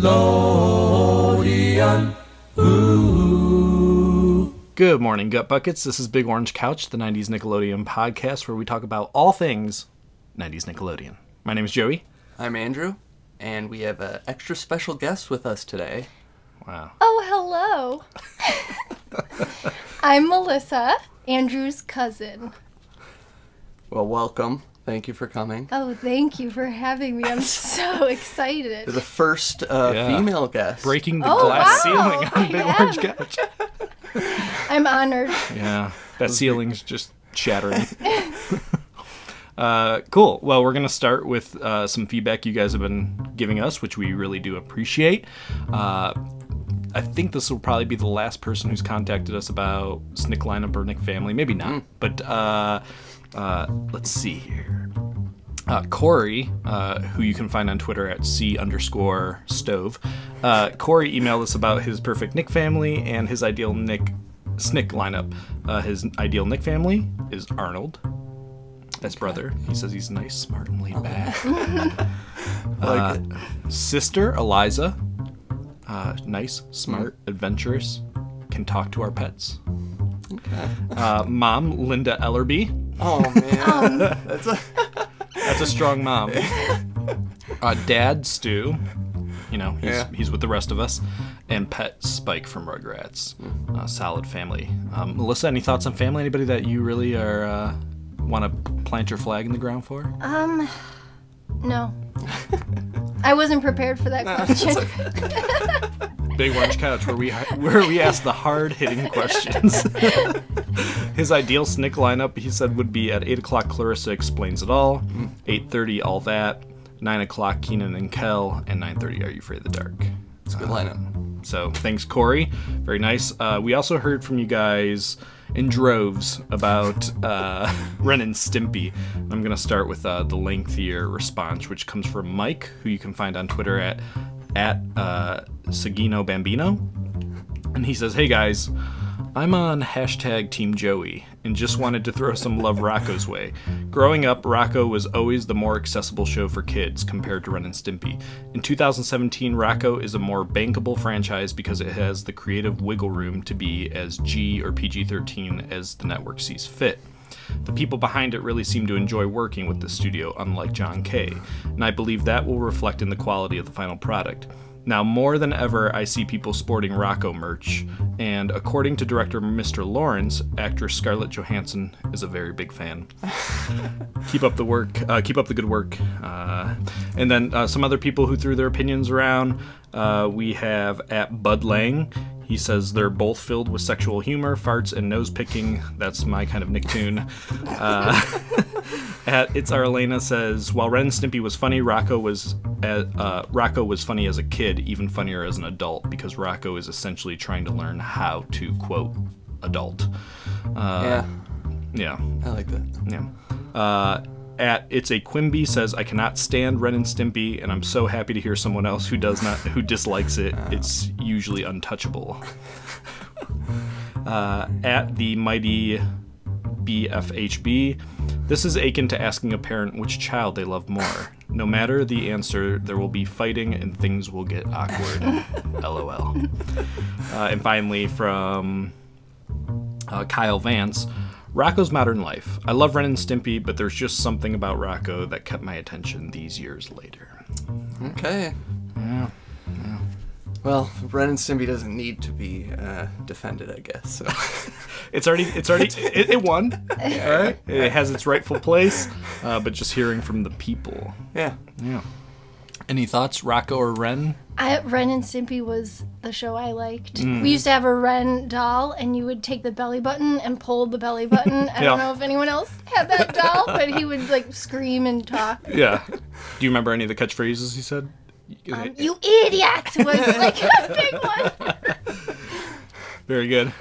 Lodeon. Ooh. Good morning, Gut Buckets. This is Big Orange Couch, the 90s Nickelodeon podcast where we talk about all things 90s Nickelodeon. My name is Joey. I'm Andrew, and we have an extra special guest with us today. Wow. Oh, hello. I'm Melissa, Andrew's cousin. Well, welcome. Thank you for coming. Oh, thank you for having me. I'm so You're excited. the first uh, Yeah. female guest. Breaking the Oh, glass wow. ceiling on I Big am. Orange Couch. I'm honored. Yeah, that ceiling's just shattering. uh, cool. Well, we're going to start with uh, some feedback you guys have been giving us, which we really do appreciate. Uh, I think this will probably be the last person who's contacted us about Snick lineup or Nick family. Maybe not, but uh, uh, let's see here. Uh, Corey, uh, who you can find on Twitter at C underscore stove, uh, Corey emailed us about his perfect Nick family and his ideal Nick Snick lineup. Uh, his ideal Nick family is Arnold, as brother. He says he's nice, smart, and laid back. Like it. Sister Eliza, uh, nice, smart, adventurous, can talk to our pets. Okay. Uh, Mom Linda Ellerbee, Oh man, that's a That's a strong mom. Uh, Dad Stu, you know, he's, Yeah. he's with the rest of us, and Pet Spike from Rugrats. Uh, solid family. Um, Melissa, any thoughts on family? Anybody that you really are uh, want to plant your flag in the ground for? Um, no. I wasn't prepared for that question. Big Orange Couch, where we where we ask the hard hitting questions. His ideal snick lineup, he said, would be at eight o'clock. Clarissa explains it all. Eight thirty, all that. Nine o'clock, Kenan and Kel, and nine thirty, Are You Afraid of the Dark? it's a good lineup. So thanks, Corey. Very nice. Uh, we also heard from you guys in droves about uh, Ren and Stimpy. I'm going to start with uh, the lengthier response, which comes from Mike, who you can find on Twitter at at uh, Sagino Bambino. And he says, Hey guys, I'm on hashtag Team Joey and just wanted to throw some love Rocco's way. Growing up, Rocco was always the more accessible show for kids compared to Ren and Stimpy. In 2017, Rocco is a more bankable franchise because it has the creative wiggle room to be as G or PG 13 as the network sees fit. The people behind it really seem to enjoy working with the studio, unlike John Kay, and I believe that will reflect in the quality of the final product. Now, more than ever, I see people sporting Rocco merch, and according to director Mr. Lawrence, actress Scarlett Johansson is a very big fan. keep up the work. Uh, keep up the good work. Uh, and then uh, some other people who threw their opinions around. Uh, we have at Bud Lang. He says they're both filled with sexual humor, farts, and nose picking. That's my kind of Nicktoon. Uh, at It's Our Elena says while Ren and Stimpy was funny, Rocco was uh, uh, Rocco was funny as a kid, even funnier as an adult, because Rocco is essentially trying to learn how to quote adult. Uh, yeah, yeah. I like that. Yeah. Uh, at it's a Quimby says I cannot stand Ren and Stimpy, and I'm so happy to hear someone else who does not who dislikes it. It's usually untouchable. uh, at the mighty BFHB, this is akin to asking a parent which child they love more. No matter the answer, there will be fighting and things will get awkward. LOL. Uh, and finally, from uh, Kyle Vance. Rocco's Modern Life. I love Ren and Stimpy, but there's just something about Rocco that kept my attention these years later. Okay. Yeah. Well, Ren and Stimpy doesn't need to be uh, defended, I guess. So. It's already, it's already, it, it won. All right. It has its rightful place, uh, but just hearing from the people. yeah. Yeah. Any thoughts, Rocco or Ren? I, Ren and Stimpy was the show I liked. We used to have a Ren doll, and you would take the belly button and pull the belly button. I Yeah. don't know if anyone else had that doll, but he would like scream and talk. Yeah. Do you remember any of the catchphrases he said? Um, you idiot was like a big one. Very good.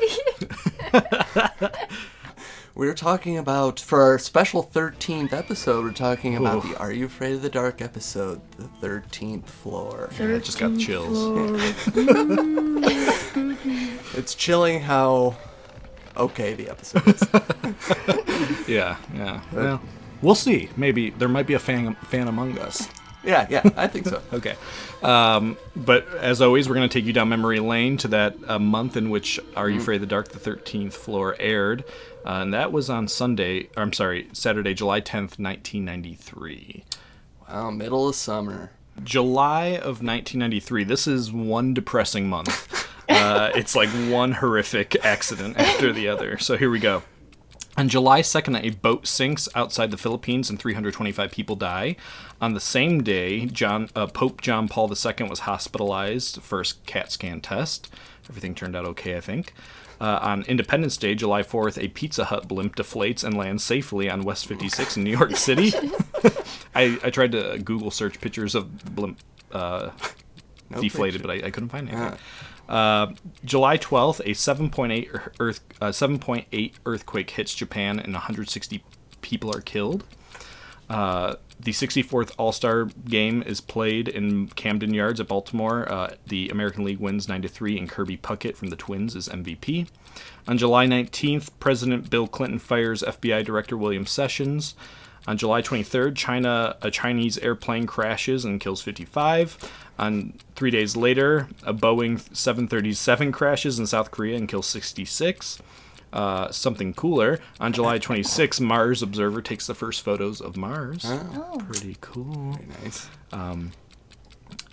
We were talking about for our special 13th episode. We're talking about Ooh. the "Are You Afraid of the Dark" episode, the 13th floor. I just got chills. It's chilling how okay the episode is. Yeah, yeah. Well, we'll see. Maybe there might be a fan fan among us. Yeah, yeah, I think so. Okay. Um, but as always, we're going to take you down memory lane to that uh, month in which Are You Afraid of the Dark, the 13th floor aired. Uh, and that was on Sunday, or I'm sorry, Saturday, July 10th, 1993. Wow, middle of summer. July of 1993. This is one depressing month. Uh, it's like one horrific accident after the other. So here we go. On July 2nd, a boat sinks outside the Philippines and 325 people die. On the same day, John, uh, Pope John Paul II was hospitalized first CAT scan test. Everything turned out okay, I think. Uh, on Independence Day, July 4th, a Pizza Hut blimp deflates and lands safely on West 56 in New York City. I, I tried to Google search pictures of blimp uh, No deflated, picture. but I, I couldn't find anything. Uh, July 12th, a 7.8 earth uh, 7.8 earthquake hits Japan and 160 people are killed. Uh, the 64th All Star game is played in Camden Yards at Baltimore. Uh, the American League wins 9 3, and Kirby Puckett from the Twins is MVP. On July 19th, President Bill Clinton fires FBI Director William Sessions. On July 23rd, China a Chinese airplane crashes and kills 55. On three days later, a Boeing 737 crashes in South Korea and kills 66. Uh, something cooler. On July 26th, Mars Observer takes the first photos of Mars. Oh. Pretty cool. Very nice.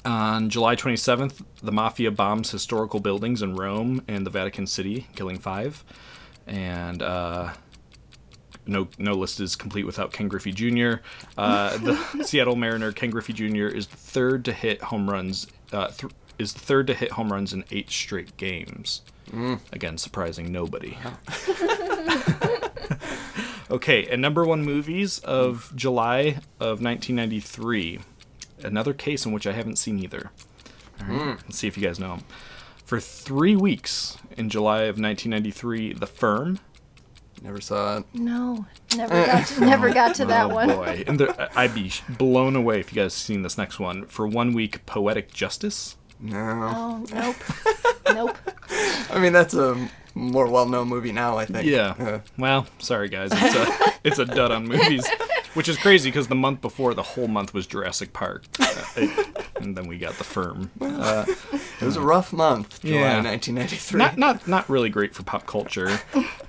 On July 27th, the mafia bombs historical buildings in Rome and the Vatican City, killing five. And uh, no, no list is complete without Ken Griffey Jr. Uh, the Seattle Mariner Ken Griffey Jr. is the third to hit home runs. Uh, th- is the third to hit home runs in eight straight games. Again, surprising nobody. okay, and number one movies of July of 1993. Another case in which I haven't seen either. All right, hmm. let's see if you guys know them. For three weeks in July of 1993, The Firm. Never saw it. No, never got to, never got to oh, that oh one. boy, and there, I'd be blown away if you guys seen this next one. For one week, Poetic Justice. No. Oh, nope. nope. I mean, that's a more well-known movie now. I think. Yeah. Uh, Well, sorry guys, it's a it's a dud on movies, which is crazy because the month before, the whole month was Jurassic Park, Uh, it- and then we got The Firm. Uh, it was a rough month, July Yeah. 1993. not not not really great for pop culture.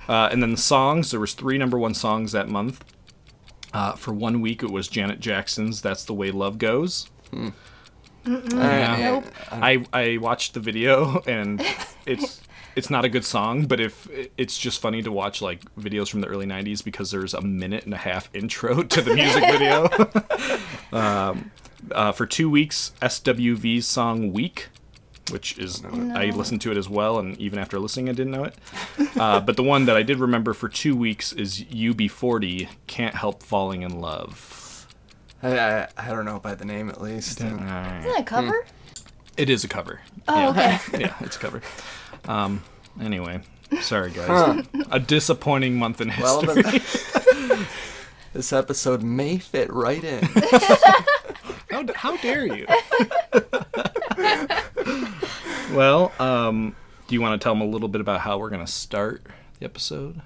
Uh, and then the songs, there was three number one songs that month. Uh, for one week, it was Janet Jackson's "That's the Way Love Goes." Uh, Yeah. Nope. I I watched the video and it's it's not a good song, but if it's just funny to watch like videos from the early '90s because there's a minute and a half intro to the music video. um, uh, for two weeks, SWV's song "Weak," Which is I listened to it as well, and even after listening, I didn't know it. Uh, but the one that I did remember for two weeks is UB40. Can't help falling in love. I, I, I don't know by the name at least. Isn't that a cover? It is a cover. Oh, yeah. okay. yeah, it's a cover. Um, anyway, sorry guys. A disappointing month in Well, history. then, this episode may fit right in. how, d- how dare you? well, um, do you want to tell them a little bit about how we're gonna start the episode?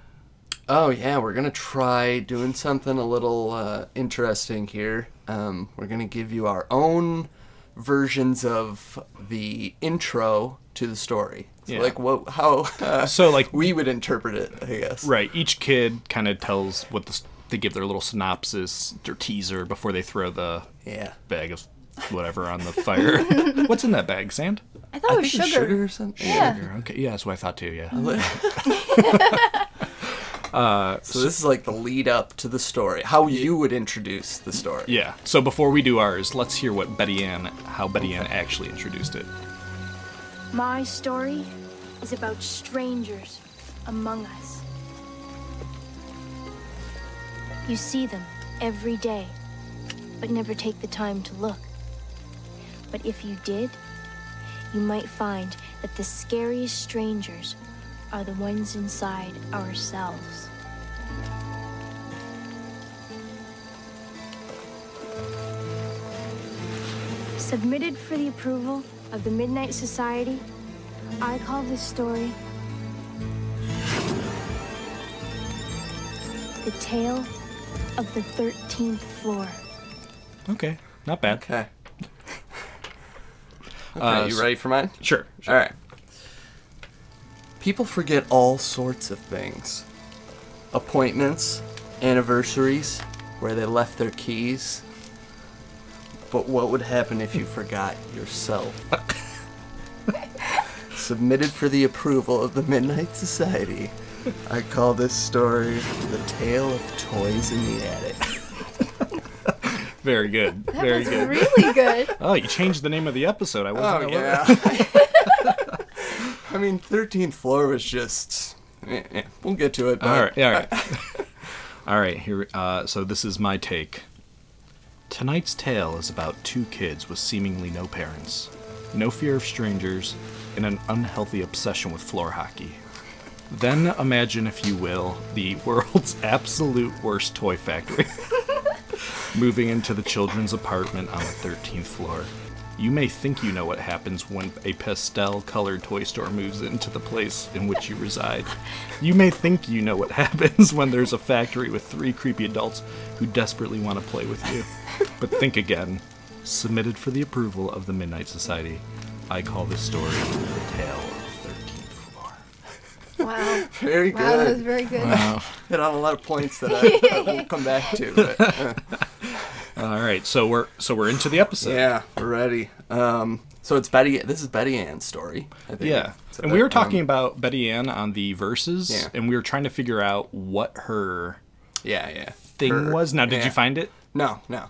Oh yeah, we're gonna try doing something a little uh, interesting here. Um, we're gonna give you our own versions of the intro to the story. So Yeah. like what, how uh, So, like- we would interpret it, I guess. Right. Each kid kind of tells what the they give their little synopsis or teaser before they throw the Yeah. bag of whatever on the fire. What's in that bag? Sand? I thought it was think sugar. sugar or something. Yeah. Okay. Yeah, that's what I thought too. Yeah. Uh, so this is like the lead up to the story. How you would introduce the story. Yeah. So before we do ours, let's hear what Betty Ann, how Betty Ann actually introduced it. My story is about strangers among us. You see them every day, but never take the time to look. But if you did, you might find that the scariest strangers are the ones inside ourselves. Submitted for the approval of the Midnight Society, I call this story The Tale of the 13th Floor. Okay. Not bad. Okay. Okay, Uh, you so- ready for mine? Sure. All right. People forget all sorts of things appointments, anniversaries, where they left their keys. But what would happen if you forgot yourself? Submitted for the approval of the Midnight Society. I call this story The Tale of Toys in the Attic. Very good. That Very was good. really good. Oh, you changed the name of the episode. I wasn't Oh aware. yeah. I mean, thirteenth floor was just. eh, eh, we'll get to it. But All right, all right. all right, Here. Uh, so this is my take. Tonight's tale is about two kids with seemingly no parents, no fear of strangers, and an unhealthy obsession with floor hockey. Then imagine, if you will, the world's absolute worst toy factory. Moving into the children's apartment on the 13th floor. You may think you know what happens when a pastel colored toy store moves into the place in which you reside. You may think you know what happens when there's a factory with three creepy adults who desperately want to play with you. But think again. Submitted for the approval of the Midnight Society, I call this story The Tale of the 13th Floor. Wow. very Wow, that was very good. Wow. Hit on a lot of points that I, I won't come back to. But, uh, All right, so we're so we're into the episode. yeah, we're ready. Um, so it's Betty. This is Betty Ann's story. I think. Yeah. So And we were talking um, about Betty Ann on the verses, Yeah. and we were trying to figure out what her Yeah, yeah. thing Her- was. Now, did yeah. you find it? No, no.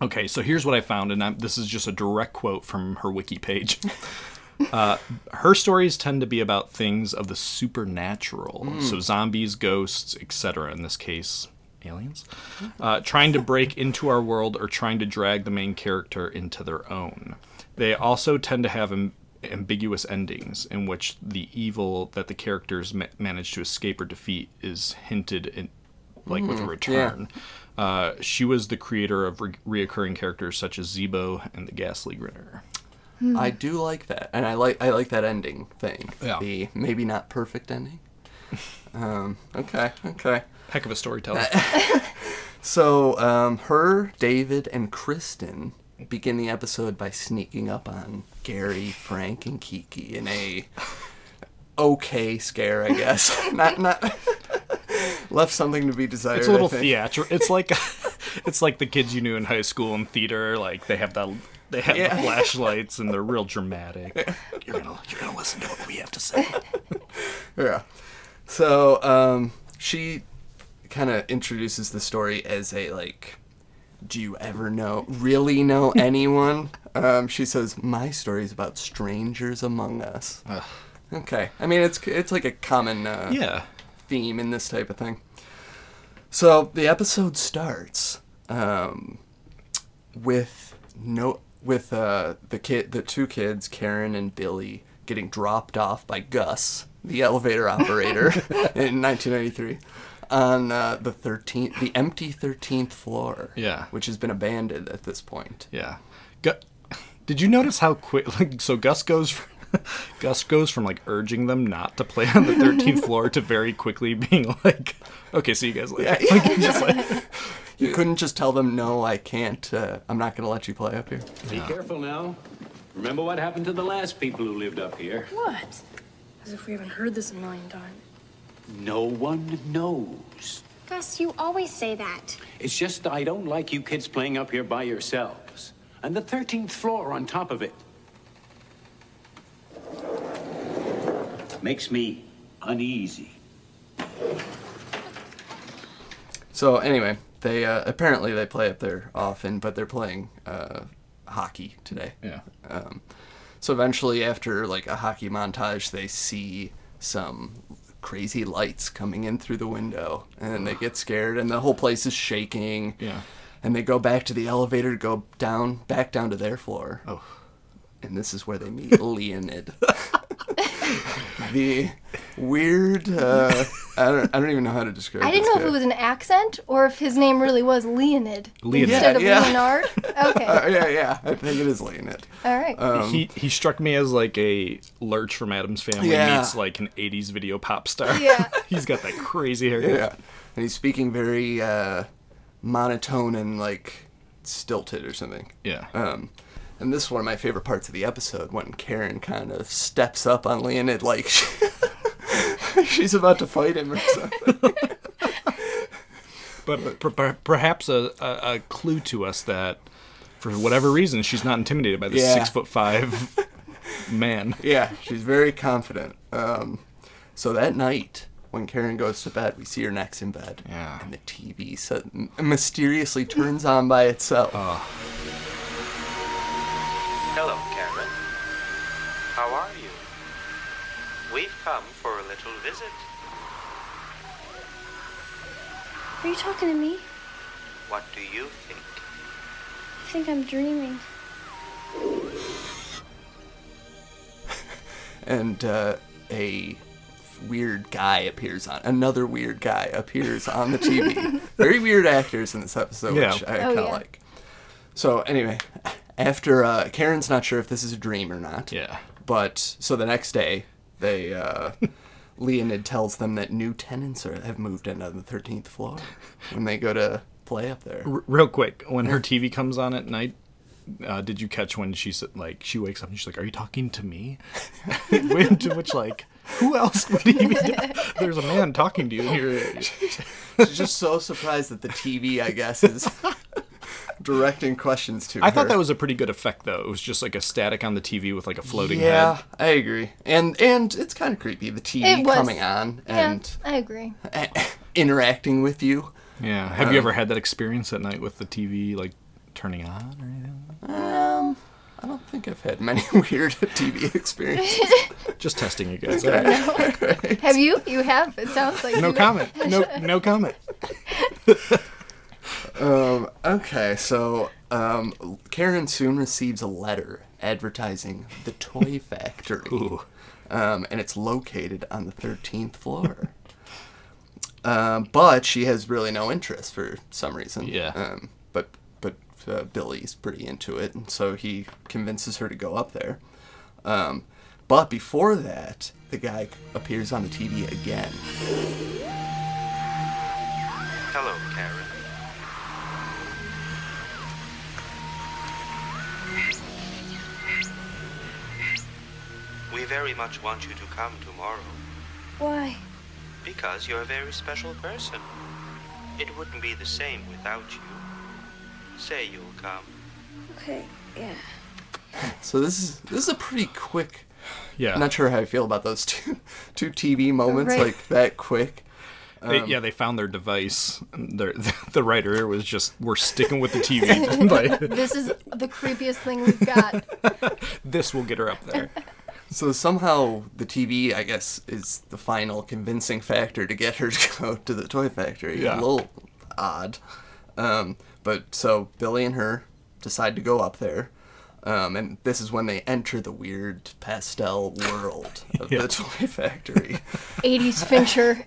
Okay, so here's what I found, and I'm, this is just a direct quote from her wiki page. Uh, her stories tend to be about things of the supernatural, Hmm. so zombies, ghosts, etc. In this case, aliens, uh, trying to break into our world or trying to drag the main character into their own. They also tend to have am- ambiguous endings in which the evil that the characters ma- manage to escape or defeat is hinted in, like with a return. Uh, she was the creator of re- reoccurring characters such as Zeebo and the Ghastly Grinner. I do like that, and I like I like that ending thing. Yeah. The maybe not perfect ending. Um, okay, okay. Heck of a storyteller. So, um, her, David, and Kristen begin the episode by sneaking up on Gary, Frank, and Kiki in a okay scare, I guess. not not left something to be desired. it's a little theatrical. It's like it's like the kids you knew in high school in theater. Like they have the they have Yeah. the flashlights and they're real dramatic. You're gonna you're gonna listen to what we have to say. Yeah. So, um, she kind of introduces the story as a like, do you ever know, really know anyone? um, she says, my story is about strangers among us. Okay. I mean, it's it's like a common uh, Yeah. theme in this type of thing. So the episode starts um, with no with uh, the kid, the two kids, Karen and Billy, getting dropped off by Gus, the elevator operator, in 1993, on uh, the 13th, the empty 13th floor. Yeah. which has been abandoned at this point. Yeah. Gu- Did you notice how quick? Like, so Gus goes. From, Gus goes from like urging them not to play on the 13th floor to very quickly being like, "Okay, see you guys later." Like, he's just like, You couldn't just tell them, "No, I can't. Uh, I'm not going to let you play up here." Be careful now. Remember what happened to the last people who lived up here? What? As if we haven't heard this a million times. No one knows. Gus, you always say that. It's just I don't like you kids playing up here by yourselves. And the 13th floor on top of it. Makes me uneasy. So anyway, they uh, apparently they play up there often, but they're playing uh, hockey today. yeah. Um, so eventually, after like a hockey montage, they see some crazy lights coming in through the window, and they get scared, and the whole place is shaking. Yeah. And they go back to the elevator to go down, back down to their floor. Oh. And this is where they meet Leonid. the weird. Uh, I don't. I don't even know how to describe. It. I didn't this know if it was an accent or if his name really was Leonid Leonid. instead of Yeah, yeah. Leonard. Okay. Uh, yeah, yeah. I think it is Leonid. All right. Um, he he struck me as like a Lurch from Addams Family Yeah. meets like an '80s video pop star. Yeah. he's got that crazy hair. Yeah. And he's speaking very uh, monotone and like stilted or something. Yeah. Um, and this is one of my favorite parts of the episode when Karen kind of steps up on Leonid like she's about to fight him or something. but per- per- perhaps a, a, a clue to us that for whatever reason she's not intimidated by this Yeah. six foot five man. Yeah, she's very confident. Um, so that night, when Karen goes to bed, we see her next in bed. Yeah. And the TV set, mysteriously turns on by itself. Hello, visit. Are you talking to me? What do you think? I think I'm dreaming. and uh, a weird guy appears on another weird guy appears on the TV. Very weird actors in this episode, Yeah. which I Oh, kind of yeah. like. So anyway, after uh, Karen's not sure if this is a dream or not. Yeah. But so the next day, they uh, Leonid tells them that new tenants are, have moved in on the thirteenth floor when they go to play up there. R- real quick, when her TV comes on at night, uh, did you catch when she's like she wakes up and she's like, "Are you talking to me?" To which like, who else would he be? There's a man talking to you. And you're, She's just so surprised that the TV, I guess, is directing questions to her. I thought that was a pretty good effect though. It was just like a static on the TV with like a floating head. yeah, head. I agree. And and it's kind of creepy the TV It was. coming on Yeah, and I agree. interacting with you. Yeah. Have you ever had that experience at night with the TV like turning on or anything? Um, I don't think I've had many weird TV experiences. Just testing you guys. Okay. Have you? You have. It sounds like No you- comment. No no comment. Um, okay, so um, Karen soon receives a letter advertising the Toy Factory, Ooh. um, and it's located on the thirteenth floor. Um, but she has really no interest for some reason. Yeah. Um, but but uh, Billy's pretty into it, and so he convinces her to go up there. Um, but before that, the guy appears on the TV again. Hello, Karen. We very much want you to come tomorrow Why? because you're a very special person. It wouldn't be the same without you. Say you'll come. Okay, yeah. So this is this is a pretty quick. Yeah. I'm not sure how I feel about those two two TV moments Right. like that quick. They, Um, yeah, they found their device. The, the writer was just, we're sticking with the TV. This is the creepiest thing we've got. this will get her up there. So somehow the TV, I guess, is the final convincing factor to get her to go to the toy factory. Yeah. A little odd. Um, but so Billy and her decide to go up there. Um, and this is when they enter the weird pastel world of Yeah. the toy factory. 80s Fincher.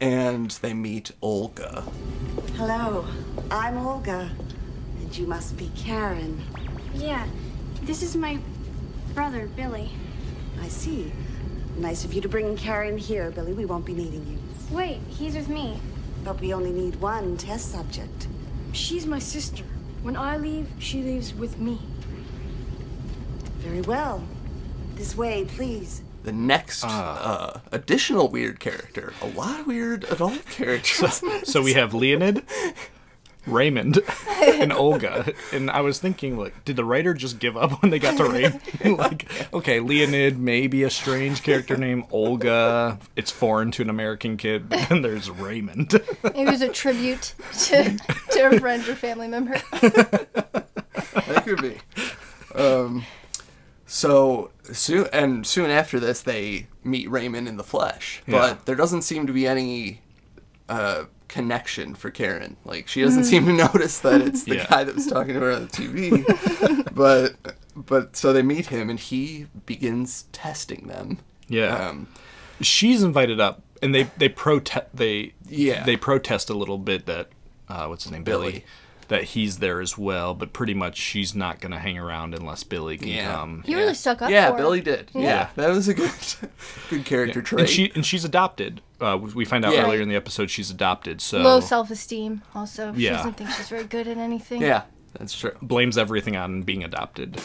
and they meet Olga. Hello, I'm Olga, and you must be Karen. Yeah, this is my brother, Billy. I see. Nice of you to bring Karen here, Billy. We won't be needing you. Wait, he's with me. But we only need one test subject. She's my sister. When I leave, she leaves with me. Very well. This way, please. The next Ah. uh, additional weird character. A lot of weird adult characters. So we have Leonid, Raymond, and Olga. And I was thinking, like, did the writer just give up when they got to Raymond? like, okay, Leonid, maybe a strange character name. Olga. It's foreign to an American kid. But then there's Raymond. It was a tribute to, to a friend or family member. that could be. Um, so soon and soon after this, they meet Raymond in the flesh, Yeah. but there doesn't seem to be any uh, connection for Karen. Like she doesn't seem to notice that it's the Yeah. guy that was talking to her on the TV. but but so they meet him, and he begins testing them. Yeah. Um, She's invited up, and they they protest they Yeah. they protest a little bit that uh, what's his name Billy. Billy. that he's there as well, but pretty much she's not gonna hang around unless Billy can Yeah. come. He really stuck up yeah, for her. Billy did. Yeah. Yeah. that was a good good character trait. And she and she's adopted, uh, we find out Yeah. earlier in the episode she's adopted. So Low self esteem. Also, she Yeah. doesn't think she's very good at anything. Yeah, that's true. blames everything on being adopted.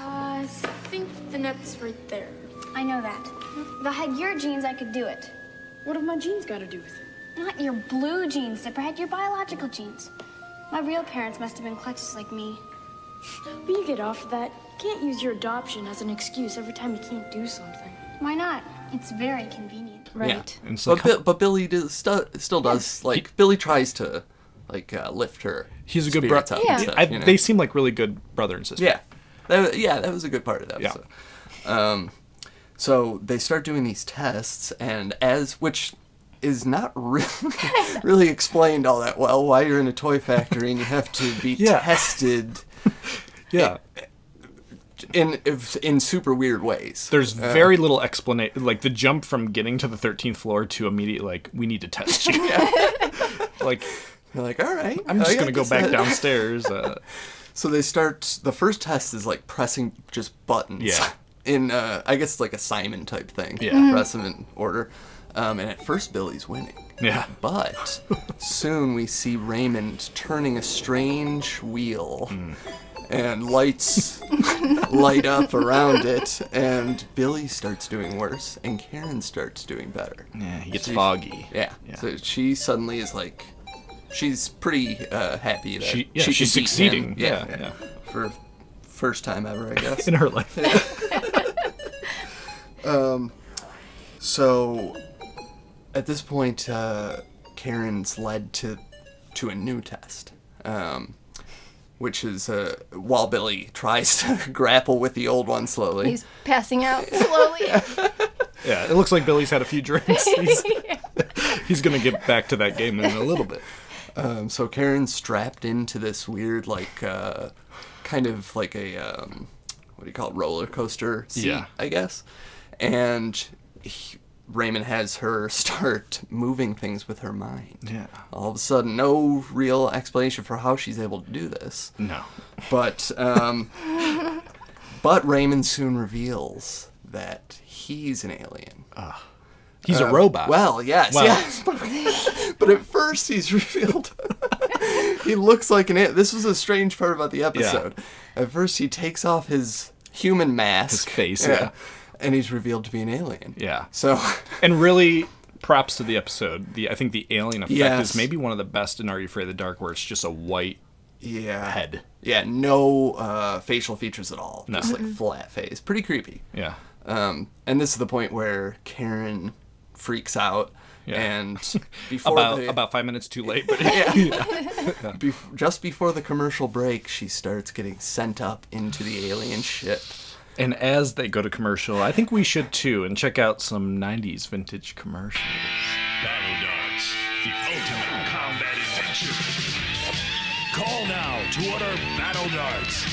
I think the net's right there. I know that. If I had your genes, I could do it. What have my genes got to do with it? Not your blue genes, Zipperhead, your biological genes. My real parents must have been clutches like me. But you get off of that. You can't use your adoption as an excuse every time you can't do something. Why not? It's very convenient. Right. And so But, Bi- but Billy does, stu- still does like Billy tries to like uh, lift her. he's a good spirits brother. up and Yeah. stuff, I, you know? They seem like really good brother and sister. Yeah, that, yeah, that was a good part of that Yeah. episode. Um, so they start doing these tests, and as which is not really really explained all that well. Why you're in a toy factory and you have to be Yeah. tested yeah. In in super weird ways. There's very little explanation. Like the jump from getting to the 13th floor to immediate, like, we need to test you. like, You're like, all right, I'm just I going to go back that- downstairs. Uh, So they start. The first test is like pressing just buttons. Yeah. In uh, I guess like a Simon type thing. Yeah. Mhm. Press them in order. Um, and at first Billy's winning. yeah. But soon we see Raymond turning a strange wheel. Hmm. And lights light up around it, and Billy starts doing worse, and Karen starts doing better. Yeah, he gets She- foggy. Yeah. Yeah. So she suddenly is like, she's pretty uh, happy that She- yeah, she she's could beat succeeding. him. Yeah, yeah. For first time ever, I guess. In her life. so, at this point, uh, Karen's led to to a new test, um, which is uh, while Billy tries to grapple with the old one slowly. He's passing out slowly. Yeah, it looks like Billy's had a few drinks. He's, he's going to get back to that game in a little bit. Um, so Karen's strapped into this weird, like, uh, kind of like a, um, what do you call it, roller coaster seat, Yeah. I guess. And he, Raymond has her start moving things with her mind. Yeah. All of a sudden, no real explanation for how she's able to do this. No. But, um, but Raymond soon reveals that he's an alien. He's a Uh, robot. Well, yes, Well- yes. but at first, he's revealed. he looks like an. a- This was a strange part about the episode. Yeah. At first, he takes off his human mask, His face, yeah. And he's revealed to be an alien. Yeah. So, And really, props to the episode. The I think the alien effect Yes. is maybe one of the best in Are You Afraid of the Dark, where it's just a white yeah, head. Yeah, no uh, facial features at all. No. Just like flat face. Pretty creepy. Yeah. Um, and this is the point where Karen freaks out. Yeah. And before About the, about five minutes too late, but Bef- just before the commercial break, she starts getting sent up into the alien ship. And as they go to commercial, I think we should too, and check out some '90s vintage commercials. Battle Darts, the ultimate combat adventure. Call now to order Battle Darts.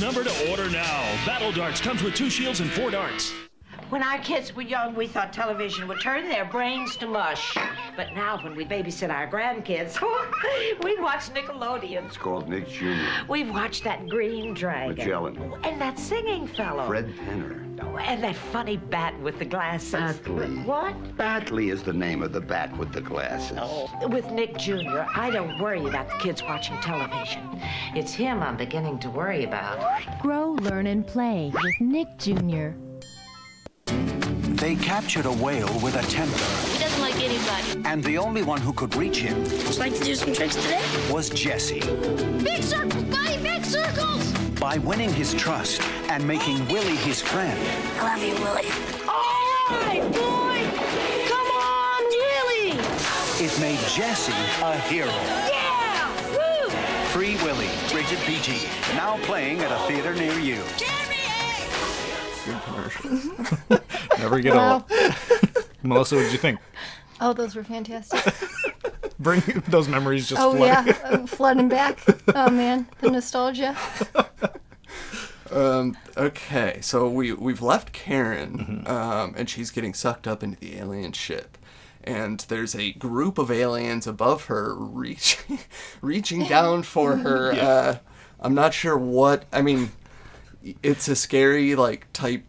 Number to order now. Battle Darts comes with two shields and four darts. When our kids were young, we thought television would turn their brains to mush. But now, when we babysit our grandkids, we watch Nickelodeon. It's called Nick Jr. We've watched that Green Dragon. Magellan. Oh, and that singing fellow. Fred Penner. Oh, and that funny bat with the glasses. Batly. What? Batly is the name of the bat with the glasses. Oh, with Nick Jr., I don't worry about the kids watching television. It's him I'm beginning to worry about. Grow, learn, and play with Nick Jr. They captured a whale with a temper, He doesn't like anybody. and the only one who could reach him Just like to do some tricks today? was Jesse. Big circles, buddy, big circles! By winning his trust and making Willy his friend, I love you, Willy. All right, boy! Come on, Willy! it made Jesse a hero. Yeah! Woo! Free Willy, rated PG. Now playing at a theater near you. Good commercials. Never get Wow. old. Melissa, what did you think? Oh, those were fantastic. Bring those memories just oh flooding. yeah, uh, flooding back. Oh man, the nostalgia. Um, okay, so we we've left Karen, um, and she's getting sucked up into the alien ship, and there's a group of aliens above her reaching reaching down for her. Yeah. Uh, I'm not sure what. I mean, it's a scary like type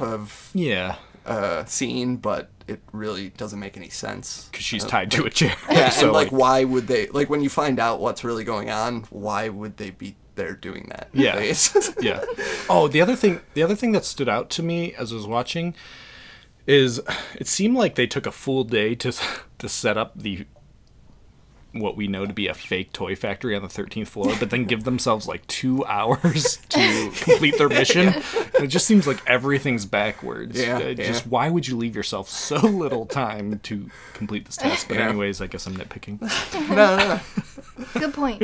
of Yeah. uh, scene, but it really doesn't make any sense because she's Uh, tied to a chair. Yeah, So, and like, like- why would they? Like when you find out what's really going on, why would they be there doing that? Yeah. Yeah. Oh, the other thing, the other thing that stood out to me as I was watching is it seemed like they took a full day to to set up the what we know to be a fake toy factory on the 13th floor, but then give themselves like two hours to complete their mission. And it just seems like everything's backwards. Yeah, Uh, Just yeah. why would you leave yourself so little time to complete this task? But Yeah. anyways, I guess I'm nitpicking. no, no. Good point.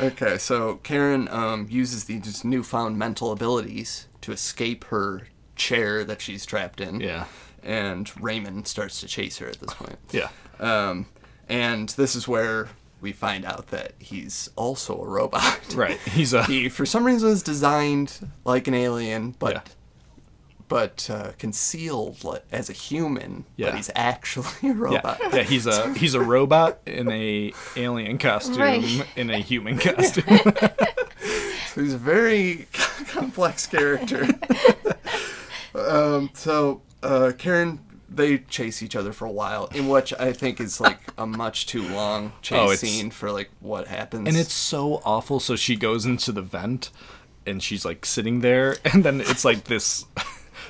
Okay, so Karen um, uses these newfound mental abilities to escape her chair that she's trapped in. Yeah. And Raymond starts to chase her at this point. Yeah. Um, and this is where we find out that he's also a robot. Right. He's a he for some reason was designed like an alien, but Yeah. but uh, concealed as a human. Yeah. But he's actually a robot. Yeah, yeah, he's a he's a robot in a alien costume Right. in a human costume. So he's a very complex character. um, so uh, Karen, they chase each other for a while, in which I think is like a much too long oh, chase Oh, scene for like what happens. and it's so awful. So she goes into the vent, and she's like sitting there, and then it's like this.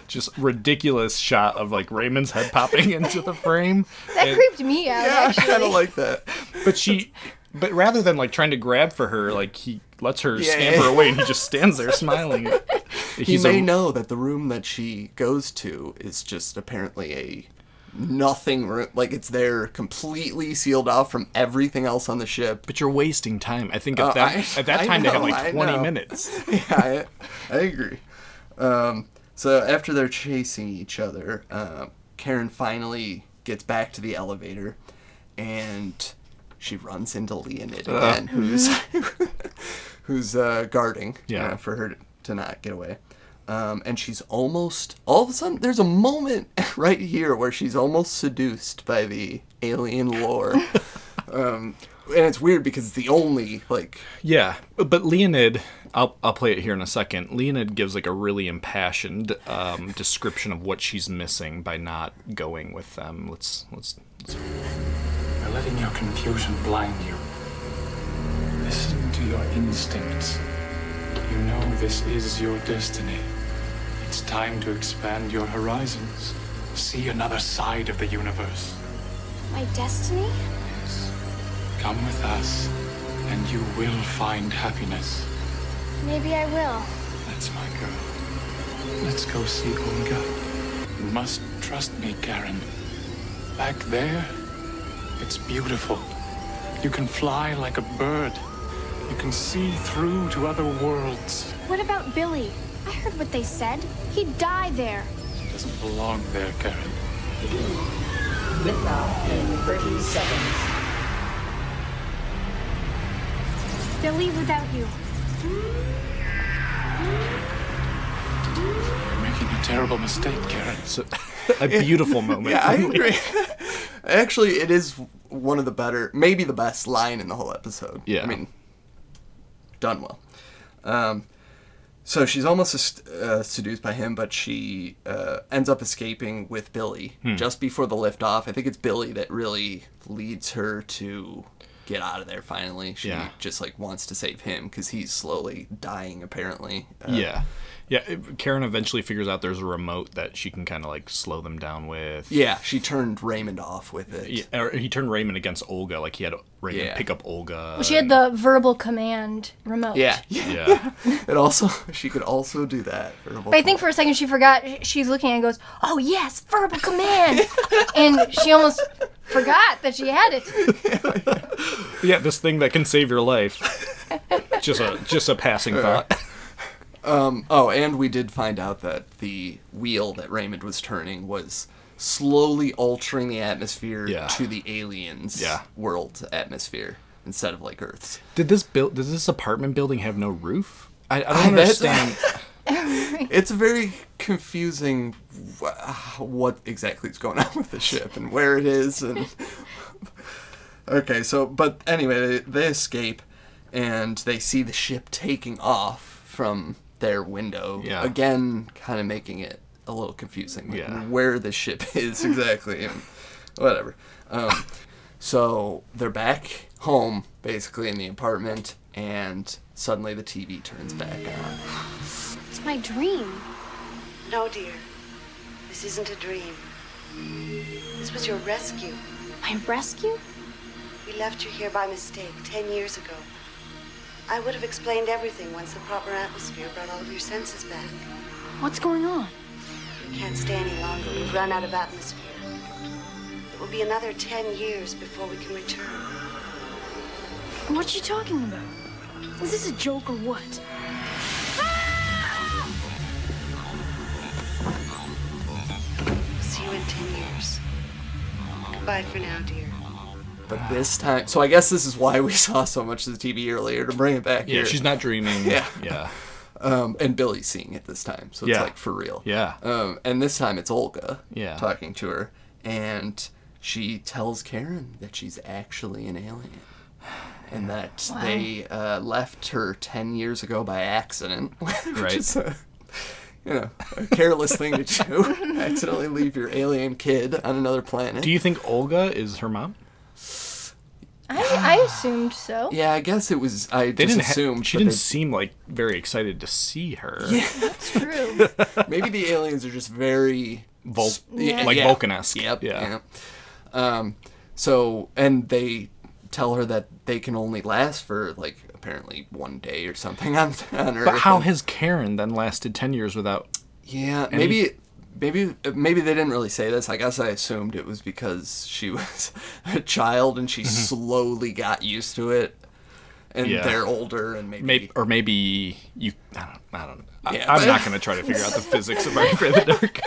Just ridiculous shot of like Raymond's head popping into the frame. That and- creeped me out. yeah, I actually. kind of like that. but she but rather than like trying to grab for her like he lets her Yeah, scamper yeah. away and he just stands there smiling He He's may a- know that the room that she goes to is just apparently a nothing room. Like it's there completely sealed off from everything else on the ship. but you're wasting time i think at Oh, that I- at that time they have like 20 minutes yeah, I, I agree. Um, so after they're chasing each other, uh, Karen finally gets back to the elevator, and she runs into Leonid Uh. who's who's uh, guarding Yeah. uh, for her to, to not get away. Um, and she's almost all of a sudden there's a moment right here where she's almost seduced by the alien lore. um, and it's weird because it's the only like Yeah, but Leonid, I'll I'll play it here in a second. Leonid gives like a really impassioned um, description of what she's missing by not going with them. Let's let's. let's letting your confusion blind you. Listen to your instincts. You know this is your destiny. It's time to expand your horizons. See another side of the universe. My destiny? Yes. Come with us, and you will find happiness. Maybe I will. That's my girl. Let's go see Olga. You must trust me, Karen. Back there, it's beautiful. You can fly like a bird. You can see through to other worlds. What about Billy? I heard what they said. He'd die there. He doesn't belong there, Karen. Liftoff in 30 seconds. Billy without you. You're making a terrible mistake, Karen. So, a beautiful moment. Yeah, I agree. Actually, it is one of the better, maybe the best line in the whole episode. Yeah. I mean, done well. Um, so she's almost uh, seduced by him, but she uh, ends up escaping with Billy Hmm. just before the liftoff. I think it's Billy that really leads her to get out of there. Finally, she Yeah. just like wants to save him because he's slowly dying. Apparently, Uh, yeah, yeah. it- Karen eventually figures out there's a remote that she can kind of like slow them down with. yeah. She turned Raymond off with it. Yeah, or he turned Raymond against Olga. Like he had Raymond Yeah. pick up Olga. Well, she had the verbal command remote. Yeah. Yeah. it also she could also do that. verbal But I think for a second she forgot. She's looking and goes, "Oh yes, verbal command," and she almost forgot that she had it. Yeah, this thing that can save your life. just a just a passing uh, thought. Um, oh, and we did find out that the wheel that Raymond was turning was slowly altering the atmosphere Yeah. to the aliens' Yeah. world's atmosphere instead of like Earth's. Did this build? Does this apartment building have no roof? I, I don't That's- understand. it's very confusing what exactly is going on with the ship and where it is and okay so but anyway they, they escape and they see the ship taking off from their window Yeah. again kind of making it a little confusing like, Yeah. where the ship is exactly and whatever um, so they're back home basically in the apartment and suddenly the tv turns back on It's my dream. No, dear. This isn't a dream. This was your rescue. My rescue? We left you here by mistake ten years ago. I would have explained everything once the proper atmosphere brought all of your senses back. What's going on? We can't stay any longer. We've run out of atmosphere. It will be another ten years before we can return. What are you talking about? Is this a joke or what? See you in ten years. Goodbye for now, dear. But this time, so I guess this is why we saw so much of the TV earlier to bring it back Yeah, here. she's not dreaming. Yeah, Yeah. Um, and Billy's seeing it this time, so it's Yeah. like for real. Yeah. Um, and this time it's Olga. Yeah. Talking to her, and she tells Karen that she's actually an alien, and that Wow. they uh, left her ten years ago by accident. which Right. is a, you know, a careless thing to do. Accidentally leave your alien kid on another planet. Do you think Olga is her mom? I, I assumed so. Yeah, I guess it was. I They just didn't. Ha- she didn't they- seem like very excited to see her. Yeah. That's true. Maybe the aliens are just very Vul- Yeah. like Yeah. Vulcan-esque. Yep. Yeah. yeah. Um. So, and they tell her that they can only last for like apparently one day or something on on Earth. But how has Karen then lasted ten years without? Yeah, any- maybe. Maybe maybe they didn't really say this. I guess I assumed it was because she was a child and she slowly got used to it, and Mm-hmm. Yeah. they're older and maybe, Maybe, or maybe you. I don't. I don't. I, Yeah, I'm but- not going to try to figure out the physics of You Afraid the Dark.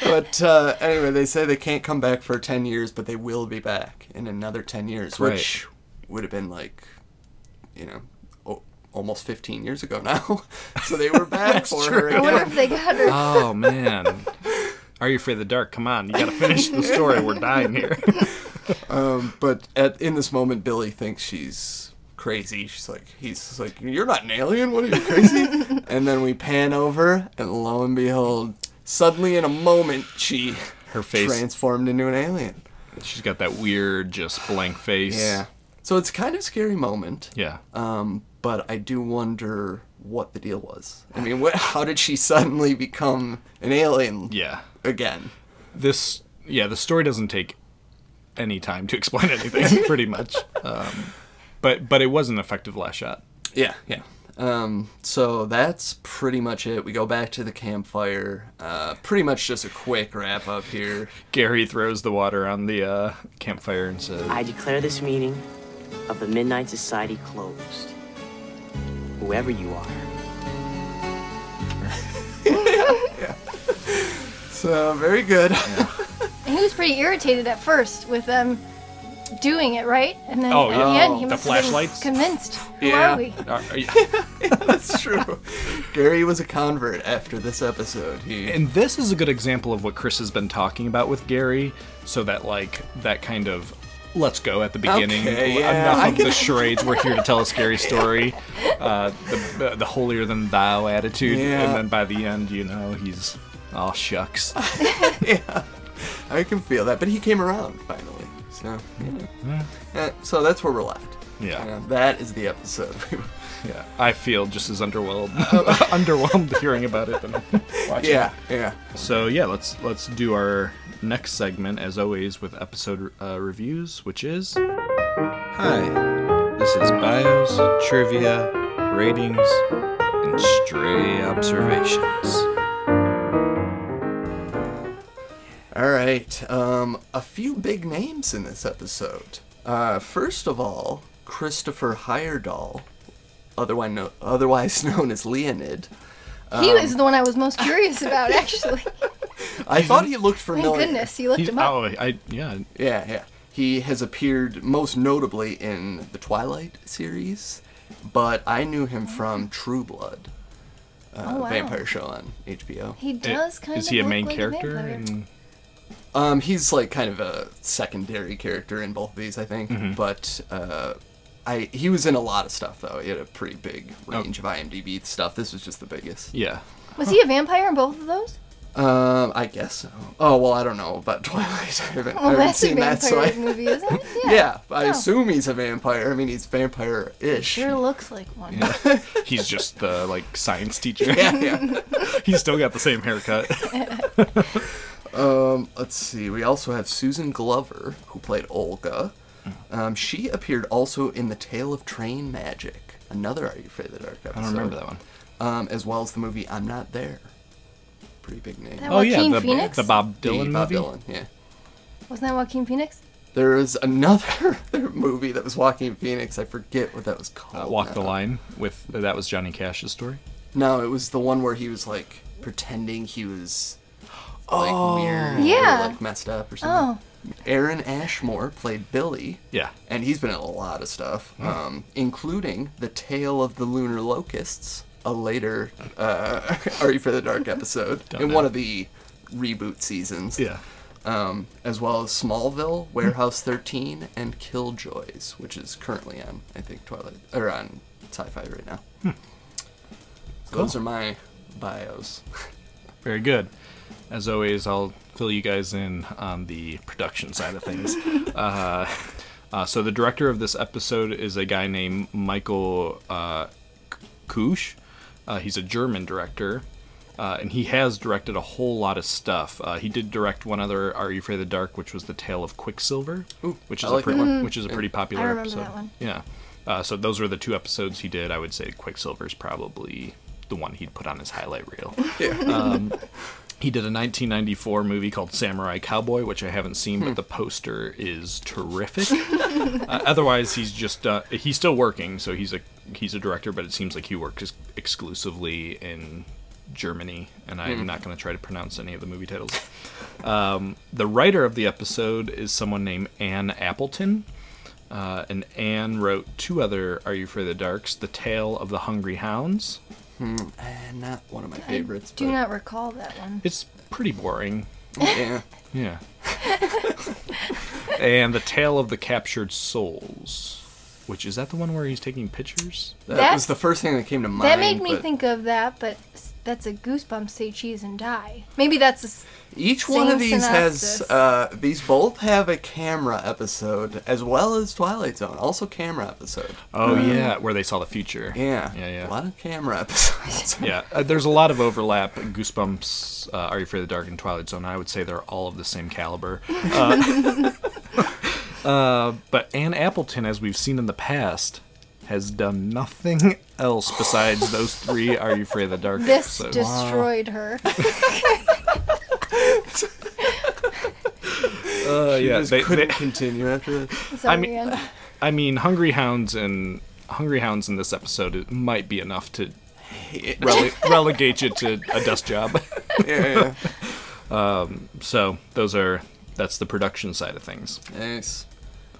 but uh, anyway, they say they can't come back for 10 years, but they will be back in another 10 years, which would have been like, you know, almost 15 years ago now. so they were back That's for true. her I wonder if they got her. Oh man. Are you afraid of the dark? Come on, you got to finish the story. We're dying here. Um, but at in this moment, Billy thinks she's crazy. She's like, he's like, you're not an alien. What are you crazy? and then we pan over, and lo and behold, suddenly in a moment, she Her face. transformed into an alien. She's got that weird, just blank face. Yeah. So it's kind of scary moment. Yeah. Um, but I do wonder what the deal was. I mean, what? How did she suddenly become an alien? Yeah. Again. This. Yeah. The story doesn't take any time to explain anything, pretty much. Um, but but it was an effective last shot. Yeah, yeah. Um, so that's pretty much it. We go back to the campfire. Uh, pretty much just a quick wrap up here. Gary throws the water on the uh, campfire and says, I declare this meeting of the Midnight Society closed. Whoever you are. So very good. And he was pretty irritated at first with them doing it, right? And then Oh, at yeah. the end, he the must have been flashlights? convinced. Who Yeah. are we? Are- are that's true. Gary was a convert after this episode. He and this is a good example of what Chris has been talking about with Gary. So that like that kind of let's go at the beginning. Okay, yeah, Enough I of can- the charades. We're here to tell a scary story. Uh, the the holier than thou attitude, Yeah. and then by the end, you know, he's all shucks. yeah, I can feel that. But he came around finally. So yeah. Uh, so that's where we're left. Yeah. Uh, that is the episode. Yeah, I feel just as underwhelmed, underwhelmed hearing about it than watching. Yeah, it. yeah. So yeah, let's let's do our next segment as always with episode uh, reviews, which is Hi, this is bios, trivia, ratings, and stray observations. All right. Um, a few big names in this episode. Uh, first of all, Christopher Heyerdahl, otherwise, no, otherwise known as Leonid. He Um, was the one I was most curious about, actually. I thought he looked Thank familiar. goodness you looked He's- him up. Oh, I yeah. Yeah, yeah. He has appeared most notably in the Twilight series but I knew him from True Blood, uh, Oh, wow. vampire show on HBO. He does kind Is of he a main like character? vampire. in- Um, he's like kind of a secondary character in both of these, I think. Mhm. But uh, I he was in a lot of stuff though. He had a pretty big Oh. range of IMDb stuff. This was just the biggest. Yeah. Was he a vampire in both of those? Um, I guess so. Oh well, I don't know about Twilight. I haven't, I Oh, haven't that's a seen that, vampire so I, movie, isn't it? yeah. yeah I Oh. assume he's a vampire. I mean, he's vampire-ish. He sure looks like one. Yeah. He's just the like science teacher. Yeah, yeah. He's still got the same haircut. Um, let's see. We also have Susan Glover, who played Olga. Um, she appeared also in The Tale of Train Magic, another Are You Afraid of the Dark episode. I don't remember that one. Um, as well as the movie I'm Not There. Pretty big name. That Oh, yeah, Joaquin the- Phoenix? the Bob The Dylan Bob movie? Dylan, yeah. Wasn't that Joaquin Phoenix? There was another movie that was Joaquin Phoenix. I forget what that was Uh, called. Walk the now. line with that was Johnny Cash's story. No, it was the one where he was like pretending he was like Oh. weird Yeah. or like messed up or something. Aaron Ashmore played Billy. Yeah. And he's been in a lot of stuff, um, including The Tale of the Lunar Locusts, a later uh, Are You for the Dark episode in know. one of the reboot seasons. Yeah. Um, as well as Smallville, Warehouse 13, and Killjoys, which is currently on, I think, Twilight, or on Sci-Fi right now. Hmm. So Those are my bios. Very good. As always, I'll fill you guys in on the production side of things. uh, uh, so the director of this episode is a guy named Michael uh, Kusch. Uh, he's a German director, uh, and he has directed a whole lot of stuff. Uh, he did direct one other Are You Afraid of the Dark, which was the Tale of Quicksilver, Ooh, which is like a pretty, one. which is a pretty I popular remember episode. that one. Yeah. Uh, so those were the two episodes he did. I would say Quicksilver's probably the one he'd put on his highlight reel. Yeah. Um, he did a 1994 movie called Samurai Cowboy, which I haven't seen, Hmm. but the poster is terrific. uh, otherwise, he's just uh, he's still working, so he's a he's a director, but it seems like he works ex- exclusively in Germany, and I'm Hmm. not going to try to pronounce any of the movie titles. Um, the writer of the episode is someone named Anne Appleton. Uh, and Anne wrote two other Are You of the Darks? The Tale of the Hungry Hounds. Hmm, eh, not one of my favorites. Do but not recall that one. It's pretty boring. yeah. Yeah. and The Tale of the Captured Souls. Which is that the one where he's taking pictures? That, That- was the first thing that came to mind. That made me but think of that, but s- that's a Goosebumps say cheese and die. Maybe that's a s- Each one of these synopsis. has uh, these both have a camera episode as well as Twilight Zone, also camera episode. Oh Um, yeah, where they saw the future. Yeah, yeah, yeah. A lot of camera episodes. yeah, uh, there's a lot of overlap. Goosebumps, uh, Are You Afraid of the Dark, and Twilight Zone. I would say they're all of the same caliber. Uh, uh, but Anne Appleton, as we've seen in the past, has done nothing else besides those three Are You Afraid of the Dark this episodes. destroyed her. Uh, She yeah, just they, couldn't they- continue after that. I mean, Anne. I mean, Hungry Hounds and Hungry Hounds in this episode it might be enough to rele- relegate you to a desk job. Yeah, Um, so those are that's the production side of things. Nice.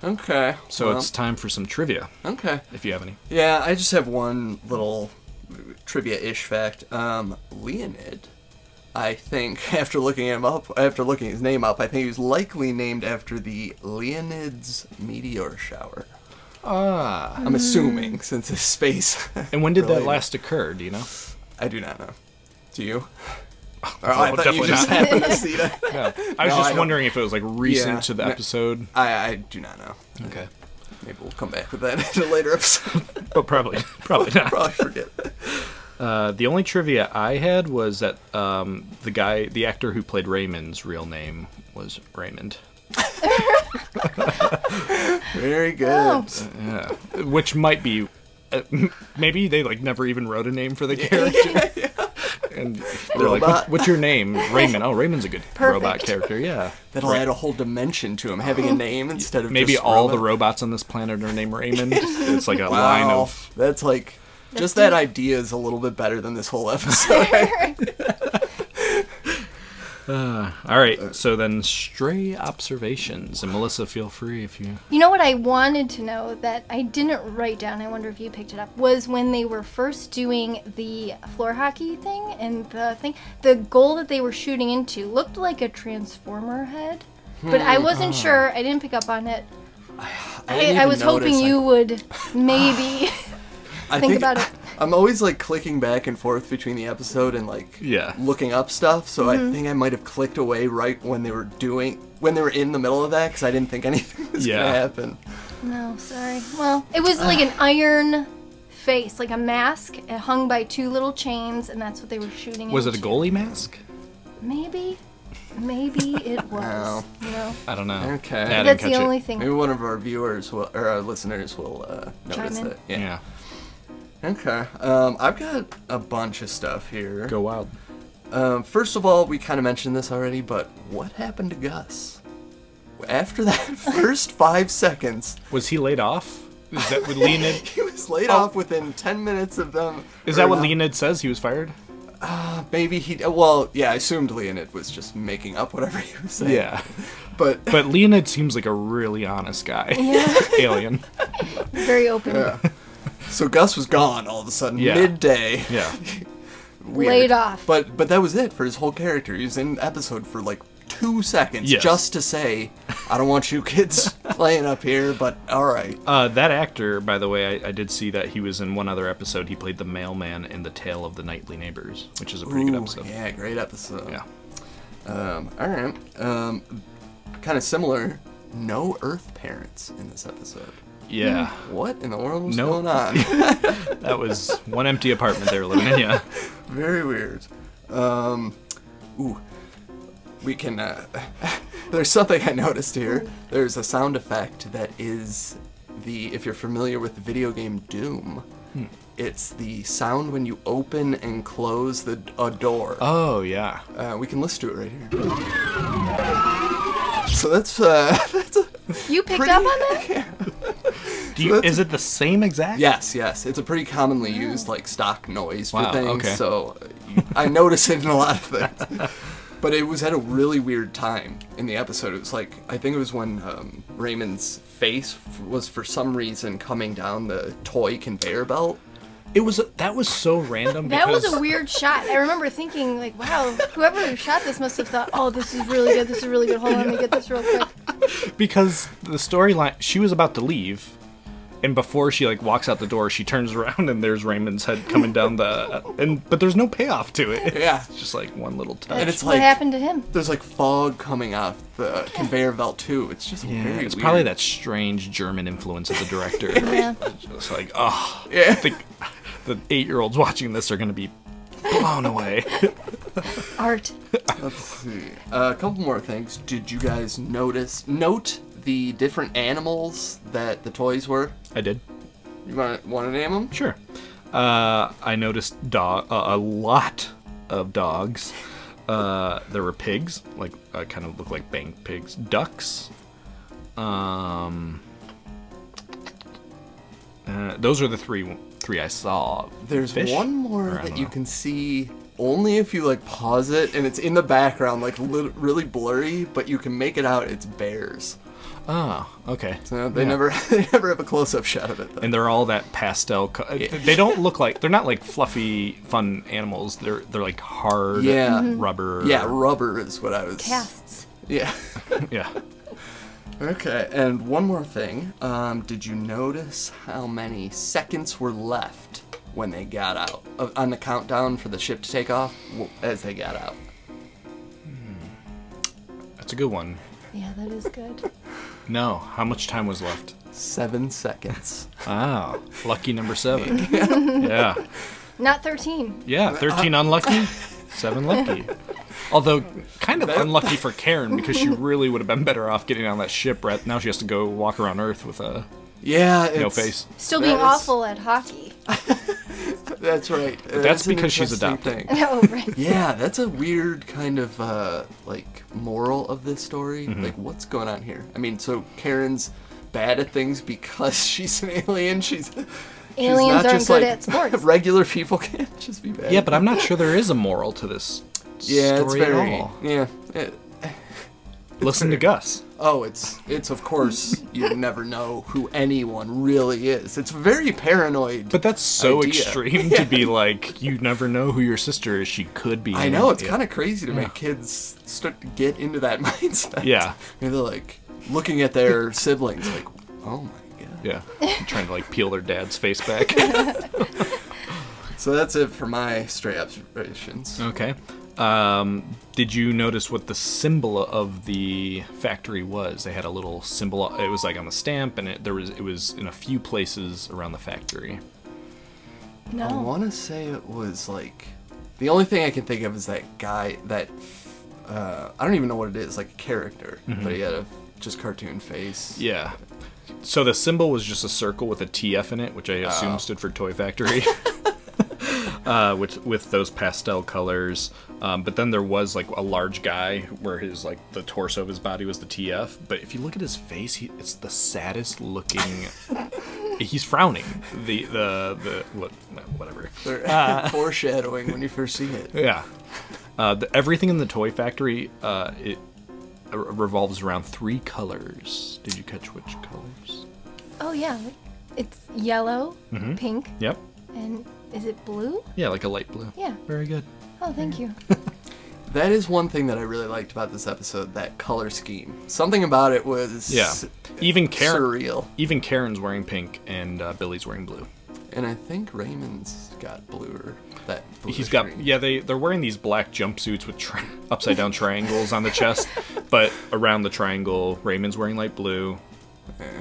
Okay. So well, it's time for some trivia. Okay. If you have any. Yeah, I just have one little trivia-ish fact. Um, Leonid, I think, after looking him up, after looking his name up, I think he was likely named after the Leonids meteor shower. Ah. I'm assuming since it's space. And when did that last occur? Do you know? I do not know. Do you? Or Well, I thought you just not. happened to see that. Yeah. I was No, just don't- wondering if it was like recent Yeah, to the no, episode. I, I do not know. Okay. Maybe we'll come back with that in a later episode. But probably, probably not. Probably forget. Uh, the only trivia I had was that um, the guy, the actor who played Raymond's real name was Raymond. Very good. Oh. Yeah, which might be, uh, maybe they like never even wrote a name for the character. And they're like, Robot. "What- "What's your name?" Raymond. Oh, Raymond's a good robot character. Yeah. That'll Right. add a whole dimension to him having a name instead of Maybe just all the robots on this planet are named Raymond. It's like a wow, line of that's like just that idea is a little bit better than this whole episode. Uh, all right, so then stray observations, and Melissa, feel free if you. You know what I wanted to know that I didn't write down, I wonder if you picked it up, was when they were first doing the floor hockey thing and the thing, the goal that they were shooting into looked like a transformer head. But I Hmm. wasn't Ah. sure, I didn't pick up on it. I I, I, was hoping notice, you would maybe I think about it. I'm always like clicking back and forth between the episode and like Yeah. looking up stuff. So Mhm. I think I might have clicked away right when they were doing when they were in the middle of that because I didn't think anything was Yeah. gonna happen. No, sorry. Well, it was like an iron face, like a mask uh, hung by two little chains, and that's what they were shooting Was it a into. goalie mask? Maybe. Maybe it was. No. You know? I don't know. Okay. Yeah, I didn't That's the catch it. only thing. Maybe one of our viewers will or our listeners will uh, notice in. it. Yeah. Yeah. Okay. Um, I've got a bunch of stuff here. Go wild. Um, first of all, we kind of mentioned this already, but what happened to Gus? After that first five seconds, Was he laid off? Is that what Leonid? he was laid Oh. off within 10 minutes of them. Is that or what not- Leonid says? He was fired? Uh, maybe he. Well, yeah, I assumed Leonid was just making up whatever he was saying. Yeah. But But Leonid seems like a really honest guy. Yeah. Alien. Very open. Yeah. So Gus was gone all of a sudden, Yeah. midday. Yeah. Weird. Laid off. But but that was it for his whole character. He was in the episode for like two seconds Yes. just to say, "I don't want you kids playing up here," but all right. Uh, that actor, by the way, I, I did see that he was in one other episode. He played the mailman in The Tale of the Nightly Neighbors, which is a pretty good Ooh, episode. Yeah, great episode. Yeah. Um, all right. Um, kind of similar. No Earth parents in this episode. Yeah. What in the world was Nope. going on? That was one empty apartment they were living in, yeah. Very weird. Um, ooh, we can. Uh, there's something I noticed here. There's a sound effect that is the. If you're familiar with the video game Doom, Hmm. it's the sound when you open and close the a door. Oh, yeah. Uh, we can listen to it right here. So that's uh, that's a, You picked Pretty- up on that? Do you, is it the same exact? Yes, yes. It's a pretty commonly used like stock noise for Wow, things. okay. So uh, I notice it in a lot of things. But it was at a really weird time in the episode. It was like I think it was when um, Raymond's face f- was for some reason coming down the toy conveyor belt. It was that was so random. That was a weird shot. I remember thinking, like, wow, whoever shot this must have thought, oh, this is really good. This is really good. Hold on, let me get this real quick. because the storyline she was about to leave and before she like walks out the door she turns around and there's raymond's head coming down the and but there's no payoff to it Yeah. it's just like one little touch And it's what like happened to him? there's like fog coming off the conveyor belt too. It's just yeah very it's weird. probably that strange german influence of the director Yeah. it's like oh Yeah. I think the eight-year-olds watching this are gonna be blown away Art. Let's see. Uh, a couple more things. Did you guys notice note the different animals that the toys were? i did You want want to name them? Sure. Uh, I noticed dog uh, a lot of dogs. Uh, there were pigs, like uh, kind of look like bank pigs. Ducks. Um. Uh, those are the three three I saw. There's Fish? one more Or that you know. can see only if you like pause it and it's in the background, like li- really blurry, but you can make it out. It's bears. Oh, okay. So they Yeah. never they never have a close up shot of it. Though. And they're all that pastel. Co- They don't look like they're not like fluffy, fun animals. They're they're like hard Yeah. Mm-hmm. rubber. Yeah, rubber is what I was. Casts. Yeah. yeah. Okay, and one more thing. Um, did you notice how many seconds were left when they got out uh, on the countdown for the ship to take off as they got out? That's a good one. Yeah, that is good. No, how much time was left? Seven seconds. Wow, lucky number seven. yeah, Not 13. yeah, thirteen unlucky, seven lucky. Although kind of unlucky for Karen because she really would have been better off getting on that ship. Right now, she has to go walk around Earth with a Yeah, no it's- face. Still being That is- awful at hockey. That's right. But that's an because she's interesting adopted. Oh, right. Yeah, that's a weird kind of uh, like moral of this story. Mhm. Like, what's going on here? I mean, so Karen's bad at things because she's an alien. She's she's Aliens not aren't just good like at sports. regular people can't just be bad. Yeah, but I'm not sure there is a moral to this Yeah, it's very at all. yeah. it- Listen to Gus. Oh, it's it's of course you never know who anyone really is. It's very paranoid. But that's so idea. extreme Yeah. to be like, you never know who your sister is. She could be. I know it's kind of crazy to Yeah. make kids start to get into that mindset. Yeah. And they're like looking at their siblings like, oh my god. Yeah. Trying to like peel their dad's face back. So that's it for my stray observations. okay. Um, did you notice what the symbol of the factory was? They had a little symbol. It was like on the stamp, and it, there was it was in a few places around the factory. No. I want to say it was like the only thing I can think of is that guy that uh, I don't even know what it is, like a character, Mhm. but he had a just cartoon face. Yeah. So the symbol was just a circle with a TF in it, which I assume Oh. stood for Toy Factory. uh, with with those pastel colors, um, but then there was like a large guy where his like the torso of his body was the TF. But if you look at his face, he, it's the saddest looking. he's frowning. The the the what whatever. They're Uh, foreshadowing when you first see it. yeah. Uh, the, everything in the toy factory uh, it uh, revolves around three colors. Did you catch which colors? Oh yeah, it's yellow, Mhm. pink, Yep. and is it blue? Yeah, like a light blue. Yeah. Very good. Oh, thank you. That is one thing that I really liked about this episode, that color scheme. Something about it was Yeah. Even Karen. surreal. Even Karen's wearing pink and uh, Billy's wearing blue. And I think Raymond's got bluer that blue. He's got yeah. They they're wearing these black jumpsuits with tri- upside down triangles on the chest, but around the triangle, Raymond's wearing light blue,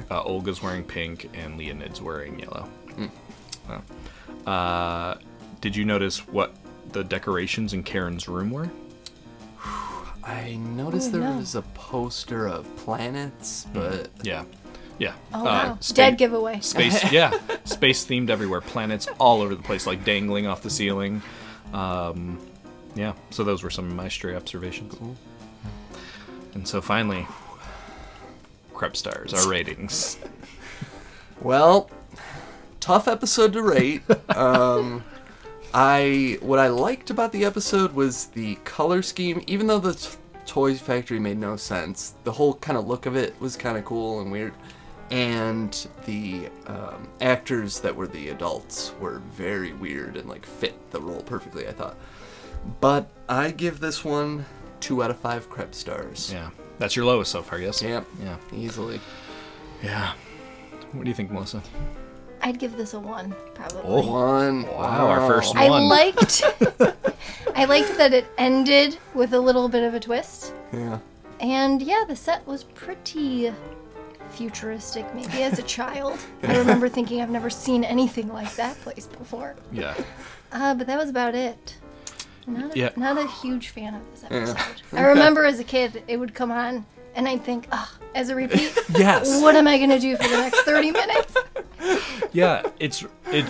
uh, Olga's wearing pink, and Leonid's wearing yellow. Oh. Uh, did you notice what the decorations in Karen's room were? I noticed Oh, there no. was a poster of planets, but Yeah, yeah. Oh, Uh, wow. spa- Dead giveaway. Space, yeah, space themed everywhere. Planets all over the place, like dangling off the ceiling. Um, yeah, so those were some of my stray observations. And so finally, Crep Stars, our ratings. Well, tough episode to rate. Um, I what I liked about the episode was the color scheme. Even though the t- Toy Factory made no sense, the whole kind of look of it was kind of cool and weird. And the um, actors that were the adults were very weird and like fit the role perfectly. I thought, but I give this one two out of five Crep stars. Yeah, that's your lowest so far, yes? Yep. Yeah. Easily. Yeah. What do you think, Melissa? I'd give this a one, probably. Oh, One. Wow, our first one. I liked I liked that it ended with a little bit of a twist. Yeah. And yeah, the set was pretty futuristic maybe as a child. I remember thinking I've never seen anything like that place before. Yeah. Uh, but that was about it. Not a, Yeah. not a huge fan of this Yeah. episode. I remember as a kid it would come on and I'd think, oh, as a repeat, Yes. what am I gonna do for the next 30 minutes? Yeah, it's it.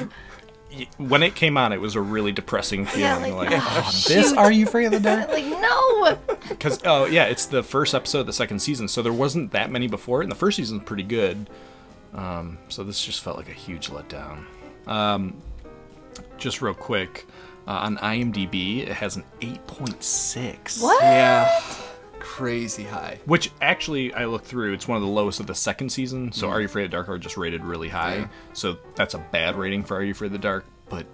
When it came on, it was a really depressing feeling. Yeah, like, like, oh, oh, this. Are You Afraid of the Dark? like, no! Because oh yeah, it's the first episode of the second season, so there wasn't that many before it, and the first season's pretty good. Um, so this just felt like a huge letdown. Um, just real quick, uh, on IMDb, it has an 8.6. What? Yeah. Crazy high. Which actually, I looked through. It's one of the lowest of the second season. So, Mm. Are You Afraid of the Dark are just rated really high. Yeah. So that's a bad rating for Are You Afraid of the Dark, but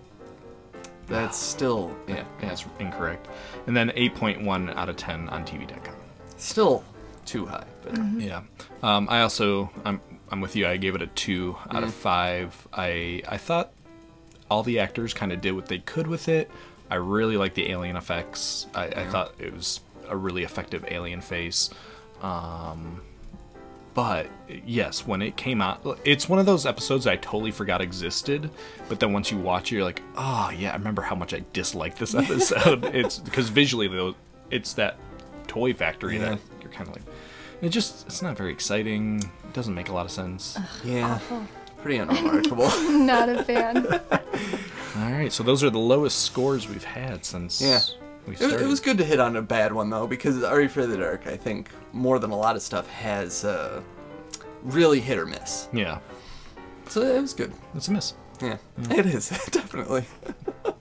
That's still yeah. that's incorrect. And then 8.1 out of 10 on TV.com. Still too high, but Yeah. Um, I also I'm I'm with you. I gave it a two out of Mm. five. I I thought all the actors kind of did what they could with it. I really like the alien effects. I, I thought it was a really effective alien face. Um, but yes, when it came out, it's one of those episodes I totally forgot existed. But then once you watch it, you're like, oh yeah, I remember how much I disliked this episode. it's because visually though, it's that toy factory Yeah. that you're kind of like. It just it's not very exciting. It doesn't make a lot of sense. yeah. Awful. Pretty unremarkable. Not a fan. All right, so those are the lowest scores we've had since Yeah. It, it was good to hit on a bad one though, because Are You Afraid of the Dark, I think, more than a lot of stuff, has uh, really hit or miss. Yeah, So it was good. it's a miss. Yeah, it is definitely.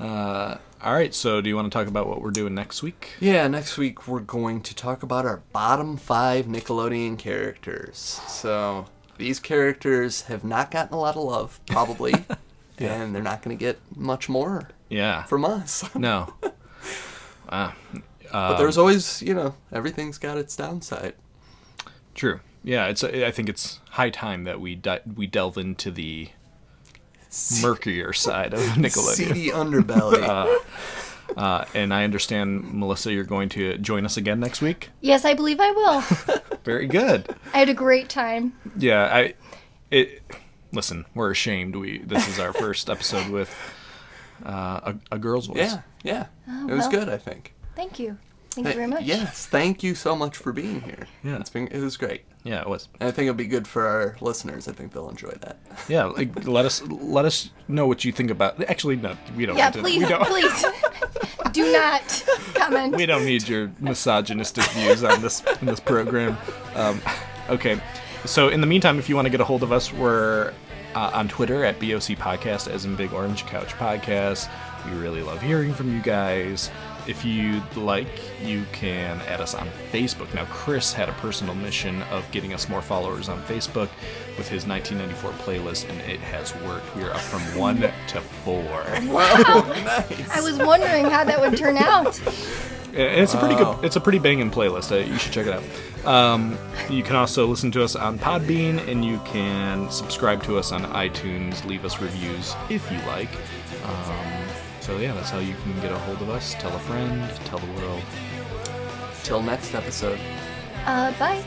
Uh, All right, so do you want to talk about what we're doing next week? Yeah, next week we're going to talk about our bottom five Nickelodeon characters. So these characters have not gotten a lot of love, probably, and they're not going to get much more Yeah. from us. No. Wow. but there's always, you know, everything's got its downside. True. Yeah, it's. I think it's high time that we di- we delve into the murkier side of Nickelodeon. Seedy underbelly. uh, uh, and I understand, Melissa, you're going to join us again next week. Yes, I believe I will. Very good. I had a great time. Yeah, I. It. Listen, we're ashamed. We this is our first episode with uh, a, a girl's voice. Yeah, yeah. Oh, it was well. good, I think. Thank you. Thank you very much. Yes, thank you so much for being here. Yeah. It's been it was great. Yeah, it was. And I think it'll be good for our listeners. I think they'll enjoy that. Yeah, like let us let us know what you think about. Actually, no, we don't. Yeah, need to- please, we don't, please, do not comment. we don't need your misogynistic views on this in this program. Um, okay, so in the meantime, if you want to get a hold of us, we're uh, on Twitter at BOC Podcast, as in Big Orange Couch Podcast. We really love hearing from you guys. If you'd like, you can add us on Facebook. Now, Chris had a personal mission of getting us more followers on Facebook with his 1994 playlist, and it has worked. We are up from one to four. Wow. Nice. I was wondering how that would turn out. And it's a pretty Wow. good, it's a pretty banging playlist. Uh, you should check it out. Um, you can also listen to us on Podbean, and you can subscribe to us on iTunes. Leave us reviews if you like. Um, so yeah, that's how you can get a hold of us. Tell a friend. Tell the world. Till next episode. Uh, bye.